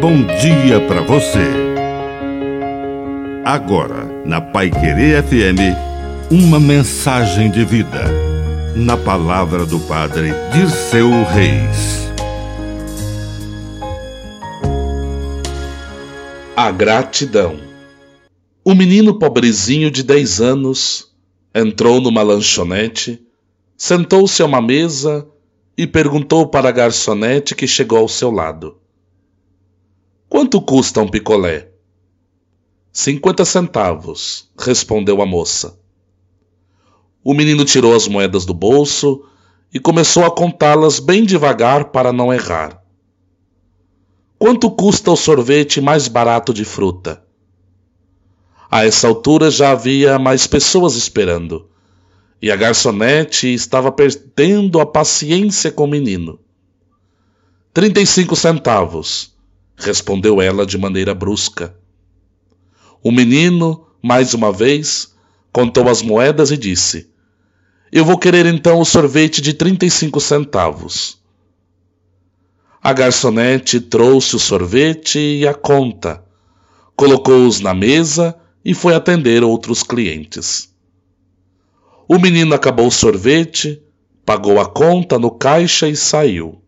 bom dia para você. Agora, na Pai Querer FM, uma mensagem de vida. Na palavra do Padre Dirceu Reis. A gratidão. O menino pobrezinho de 10 anos entrou numa lanchonete, sentou-se a uma mesa e perguntou para a garçonete que chegou ao seu lado: Quanto custa um picolé? Cinquenta centavos, respondeu a moça. O menino tirou as moedas do bolso e começou a contá-las bem devagar para não errar. Quanto custa o sorvete mais barato de fruta? A essa altura já havia mais pessoas esperando, e a garçonete estava perdendo a paciência com o menino. Trinta e cinco centavos, respondeu ela de maneira brusca. O menino, mais uma vez, contou as moedas e disse: Eu vou querer então o sorvete de 35 centavos. A garçonete trouxe o sorvete e a conta, colocou-os na mesa e foi atender outros clientes. O menino acabou o sorvete, pagou a conta no caixa e saiu.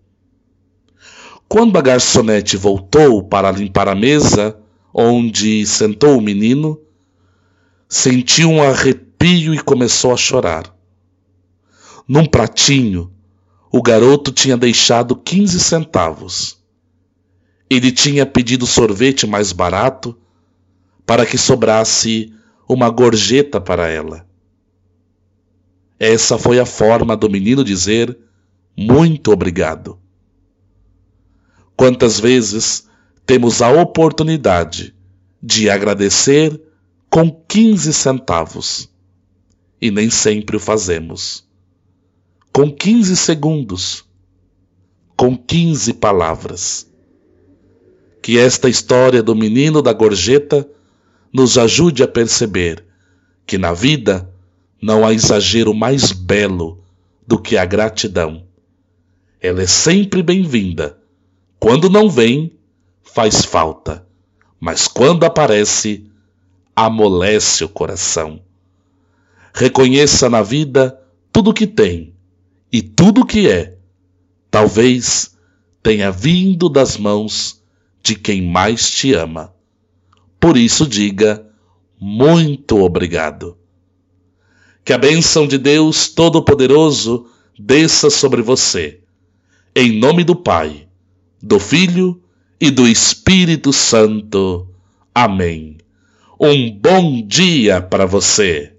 Quando a garçonete voltou para limpar a mesa onde sentou o menino, sentiu um arrepio e começou a chorar. Num pratinho, o garoto tinha deixado 15 centavos. Ele tinha pedido sorvete mais barato para que sobrasse uma gorjeta para ela. Essa foi a forma do menino dizer muito obrigado. Quantas vezes temos a oportunidade de agradecer com 15 centavos e nem sempre o fazemos. Com 15 segundos, com 15 palavras. Que esta história do menino da gorjeta nos ajude a perceber que na vida não há exagero mais belo do que a gratidão. Ela é sempre bem-vinda quando não vem, faz falta, mas quando aparece, amolece o coração. Reconheça na vida tudo que tem e tudo que é. Talvez tenha vindo das mãos de quem mais te ama. Por isso diga muito obrigado. Que a bênção de Deus Todo-Poderoso desça sobre você. Em nome do Pai do Filho e do Espírito Santo. Amém. Um bom dia para você.